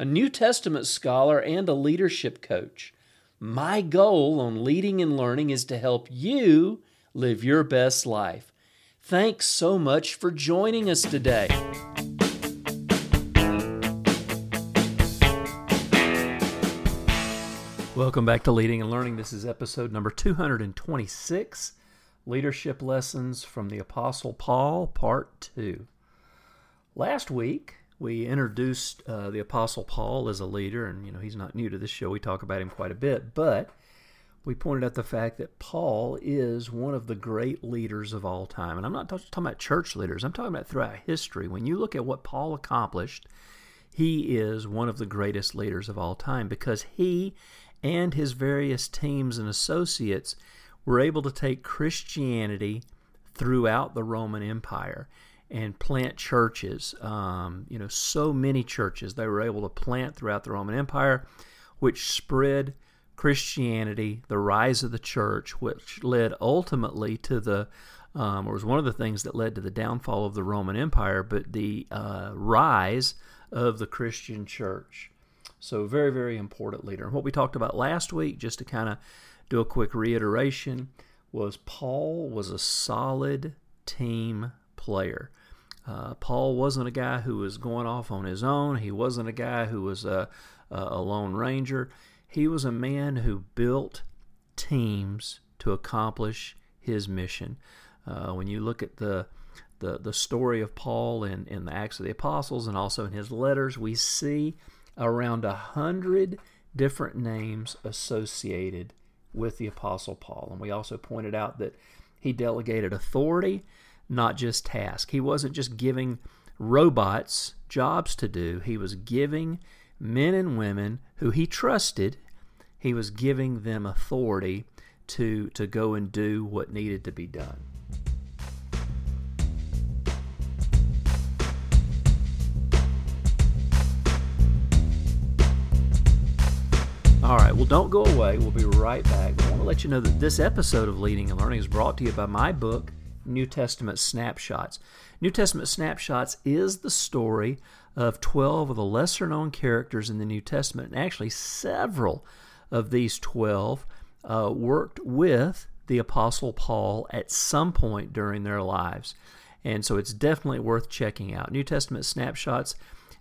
a New Testament scholar, and a leadership coach. My goal on leading and learning is to help you live your best life. Thanks so much for joining us today. Welcome back to Leading and Learning. This is episode number 226 Leadership Lessons from the Apostle Paul, Part 2. Last week, we introduced uh, the Apostle Paul as a leader, and you know he's not new to this show. We talk about him quite a bit, but we pointed out the fact that Paul is one of the great leaders of all time. And I'm not talking about church leaders, I'm talking about throughout history. When you look at what Paul accomplished, he is one of the greatest leaders of all time because he and his various teams and associates were able to take Christianity throughout the Roman Empire and plant churches. Um, you know, so many churches they were able to plant throughout the Roman Empire, which spread Christianity, the rise of the church, which led ultimately to the um, or was one of the things that led to the downfall of the Roman Empire, but the uh, rise of the Christian church. So, very, very important leader. And what we talked about last week, just to kind of do a quick reiteration, was Paul was a solid team player. Uh, Paul wasn't a guy who was going off on his own. He wasn't a guy who was a, a lone ranger. He was a man who built teams to accomplish his mission. Uh, when you look at the the, the story of Paul in, in the Acts of the Apostles and also in his letters, we see around a hundred different names associated with the Apostle Paul. And we also pointed out that he delegated authority, not just task. He wasn't just giving robots jobs to do, he was giving men and women who he trusted, he was giving them authority to, to go and do what needed to be done. All right, well, don't go away. We'll be right back. I want to let you know that this episode of Leading and Learning is brought to you by my book, New Testament Snapshots. New Testament Snapshots is the story of 12 of the lesser known characters in the New Testament, and actually, several of these 12 uh, worked with the Apostle Paul at some point during their lives. And so it's definitely worth checking out. New Testament Snapshots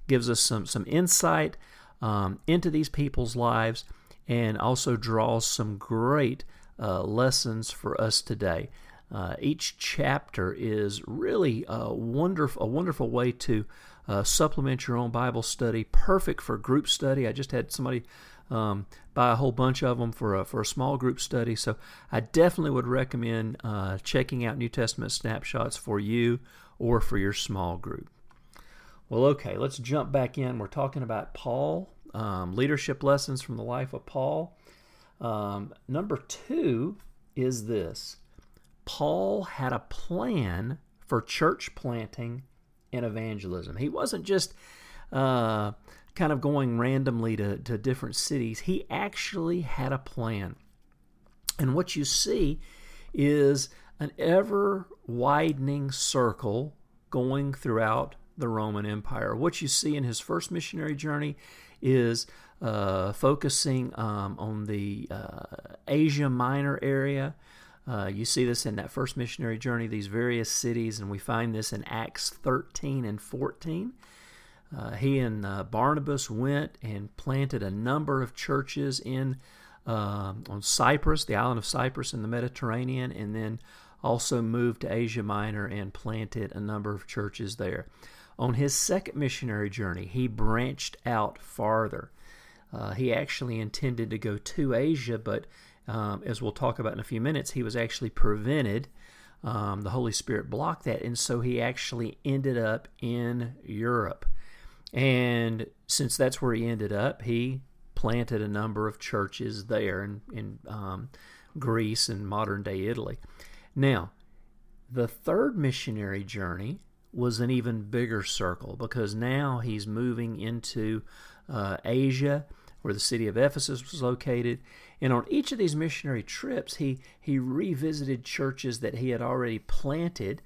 gives us some, some insight um, into these people's lives and also draws some great uh, lessons for us today. Uh, each chapter is really a wonderful, a wonderful way to uh, supplement your own Bible study. Perfect for group study. I just had somebody um, buy a whole bunch of them for a, for a small group study. So I definitely would recommend uh, checking out New Testament snapshots for you or for your small group. Well, okay, let's jump back in. We're talking about Paul um, leadership lessons from the life of Paul. Um, number two is this Paul had a plan for church planting and evangelism. He wasn't just uh, kind of going randomly to, to different cities, he actually had a plan. And what you see is an ever widening circle going throughout the Roman Empire. What you see in his first missionary journey is uh, focusing um, on the uh, Asia Minor area. Uh, you see this in that first missionary journey, these various cities, and we find this in Acts 13 and 14. Uh, he and uh, Barnabas went and planted a number of churches in um, on Cyprus, the island of Cyprus in the Mediterranean, and then also moved to Asia Minor and planted a number of churches there. On his second missionary journey, he branched out farther. Uh, he actually intended to go to Asia, but um, as we'll talk about in a few minutes, he was actually prevented. Um, the Holy Spirit blocked that, and so he actually ended up in Europe. And since that's where he ended up, he planted a number of churches there in, in um, Greece and modern day Italy. Now, the third missionary journey was an even bigger circle because now he's moving into uh, Asia, where the city of Ephesus was located. And on each of these missionary trips, he, he revisited churches that he had already planted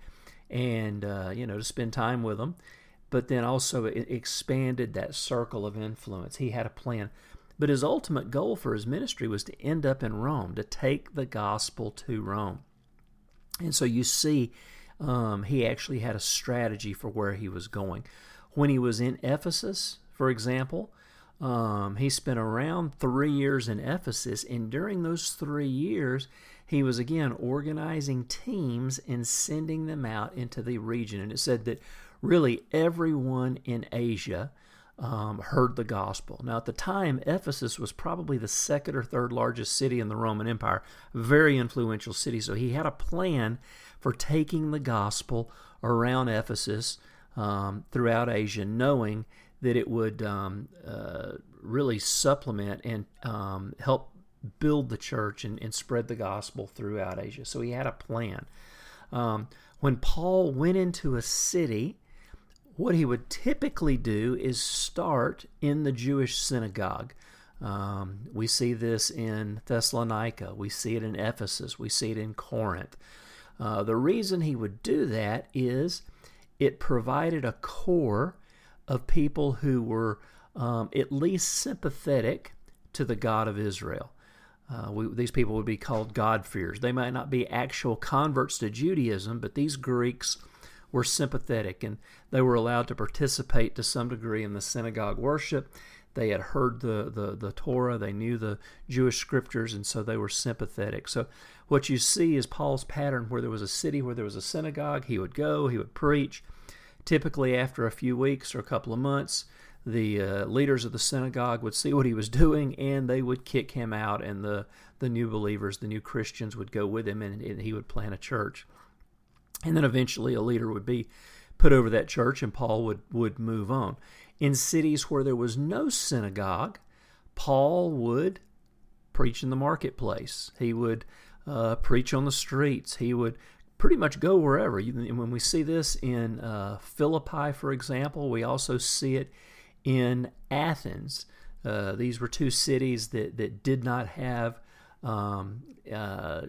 and, uh, you know, to spend time with them, but then also expanded that circle of influence. He had a plan. But his ultimate goal for his ministry was to end up in Rome, to take the gospel to Rome. And so you see, um, he actually had a strategy for where he was going. When he was in Ephesus, for example, um, he spent around three years in Ephesus, and during those three years, he was again organizing teams and sending them out into the region. And it said that really everyone in Asia um, heard the gospel. Now, at the time, Ephesus was probably the second or third largest city in the Roman Empire, very influential city. So he had a plan for taking the gospel around Ephesus um, throughout Asia, knowing that it would um, uh, really supplement and um, help build the church and, and, spread the gospel throughout Asia. So he had a plan. Um, when Paul went into a city, what he would typically do is start in the Jewish synagogue. Um, we see this in Thessalonica, we see it in Ephesus, we see it in Corinth. Uh, the reason he would do that is it provided a core of people who were um, at least sympathetic to the God of Israel. Uh, we, these people would be called God-fearers. They might not be actual converts to Judaism, but these Greeks were sympathetic and they were allowed to participate to some degree in the synagogue worship. They had heard the, the, the Torah, they knew the Jewish scriptures, and so they were sympathetic. So, what you see is Paul's pattern where there was a city where there was a synagogue, he would go, he would preach. Typically, after a few weeks or a couple of months, the uh, leaders of the synagogue would see what he was doing and they would kick him out, and the, the new believers, the new Christians, would go with him and, and he would plant a church. And then eventually a leader would be put over that church and Paul would, would move on. In cities where there was no synagogue, Paul would preach in the marketplace. He would uh, preach on the streets. He would pretty much go wherever. When we see this in uh, Philippi, for example, we also see it in Athens. Uh, these were two cities that, that did not have um, uh,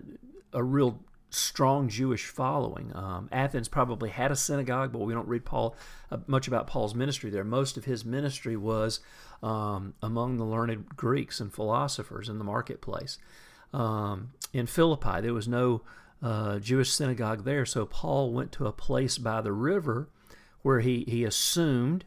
a real strong Jewish following. Um, Athens probably had a synagogue, but we don't read Paul uh, much about Paul's ministry there. Most of his ministry was um, among the learned Greeks and philosophers in the marketplace. Um, in Philippi, there was no uh, Jewish synagogue there, so Paul went to a place by the river where he, he assumed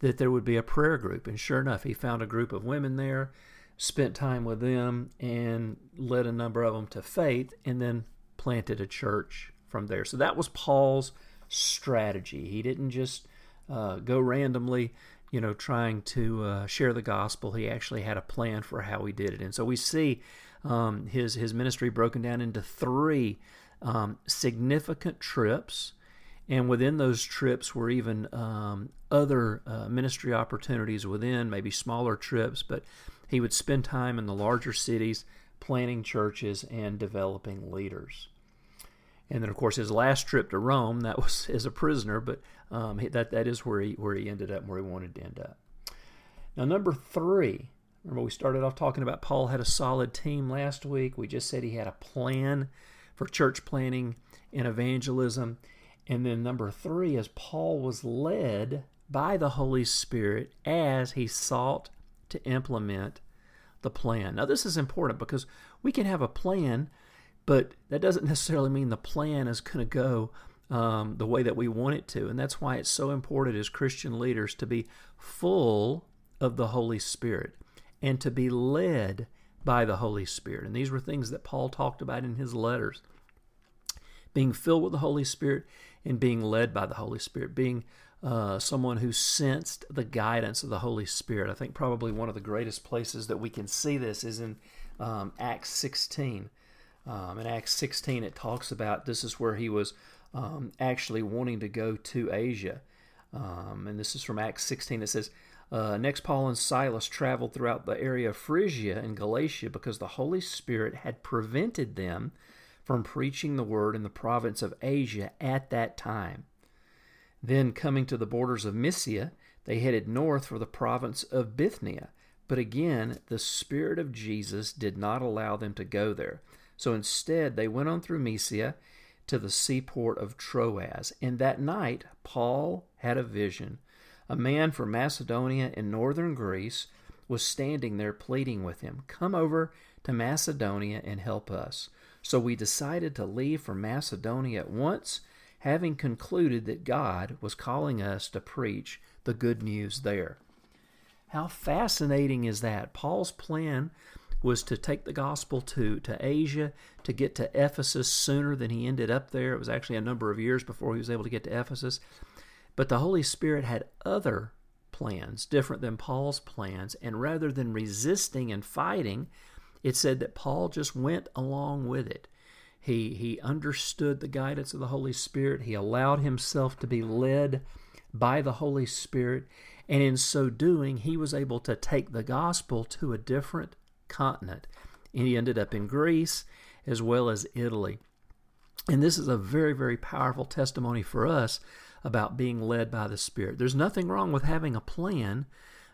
that there would be a prayer group. And sure enough, he found a group of women there, spent time with them, and led a number of them to faith, and then planted a church from there. So that was Paul's strategy. He didn't just uh, go randomly, you know, trying to uh, share the gospel. He actually had a plan for how he did it. And so we see um, his his ministry broken down into three um, significant trips. And within those trips were even um, other uh, ministry opportunities within, maybe smaller trips, but he would spend time in the larger cities planting churches and developing leaders. And then, of course, his last trip to Rome, that was as a prisoner, but um, that, that is where he, where he ended up, and where he wanted to end up. Now, number three, remember we started off talking about Paul had a solid team last week. We just said he had a plan for church planning and evangelism. And then number three is Paul was led by the Holy Spirit as he sought to implement the plan. Now, this is important because we can have a plan, but that doesn't necessarily mean the plan is going to go um, the way that we want it to. And that's why it's so important as Christian leaders to be full of the Holy Spirit and to be led by the Holy Spirit. And these were things that Paul talked about in his letters being filled with the Holy Spirit and being led by the Holy Spirit, being uh, someone who sensed the guidance of the Holy Spirit. I think probably one of the greatest places that we can see this is in um, Acts 16. Um, in Acts 16, it talks about this is where he was um, actually wanting to go to Asia. Um, and this is from Acts 16. It says, Uh, next, Paul and Silas traveled throughout the area of Phrygia and Galatia because the Holy Spirit had prevented them from preaching the word in the province of Asia at that time. Then, coming to the borders of Mysia, they headed north for the province of Bithynia. But again, the Spirit of Jesus did not allow them to go there. So instead, they went on through Mysia to the seaport of Troas. And that night, Paul had a vision. A man from Macedonia in northern Greece was standing there pleading with him, Come over to Macedonia and help us. So we decided to leave for Macedonia at once, having concluded that God was calling us to preach the good news there. How fascinating is that? Paul's plan was to take the gospel to, to Asia, to get to Ephesus sooner than he ended up there. It was actually a number of years before he was able to get to Ephesus. But the Holy Spirit had other plans, different than Paul's plans. And rather than resisting and fighting, it said that Paul just went along with it. He, he understood the guidance of the Holy Spirit. He allowed himself to be led by the Holy Spirit. And in so doing, he was able to take the gospel to a different continent. And he ended up in Greece as well as Italy. And this is a very, very powerful testimony for us about being led by the Spirit. There's nothing wrong with having a plan,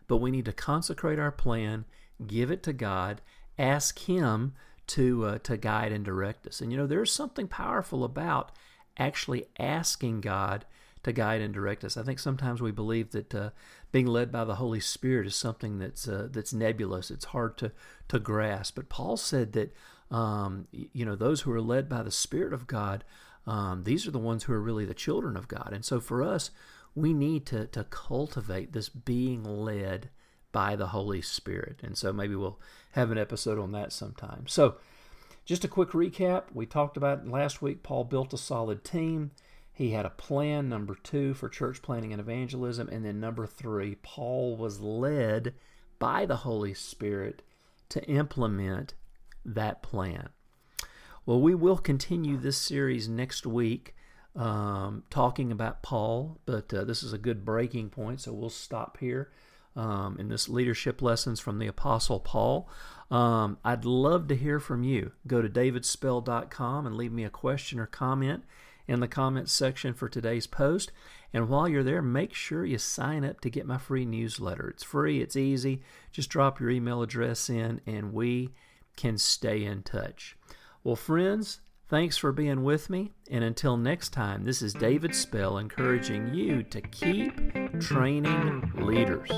but we need to consecrate our plan, give it to God, ask Him to uh, to guide and direct us. And you know, there's something powerful about actually asking God to guide and direct us. I think sometimes we believe that uh, being led by the Holy Spirit is something that's uh, that's nebulous. It's hard to to grasp. But Paul said that um, you know those who are led by the Spirit of God, um, these are the ones who are really the children of God. And so for us, we need to to cultivate this being led by the Holy Spirit. And so maybe we'll have an episode on that sometime. So. Just a quick recap. We talked about last week, Paul built a solid team. He had a plan, number two, for church planting and evangelism. And then number three, Paul was led by the Holy Spirit to implement that plan. Well, we will continue this series next week um, talking about Paul, but uh, this is a good breaking point, so we'll stop here um, in this leadership lessons from the Apostle Paul. Um, I'd love to hear from you. Go to davidspell.com and leave me a question or comment in the comments section for today's post. And while you're there, make sure you sign up to get my free newsletter. It's free, it's easy. Just drop your email address in, and we can stay in touch. Well, friends, thanks for being with me. And until next time, this is David Spell encouraging you to keep training leaders.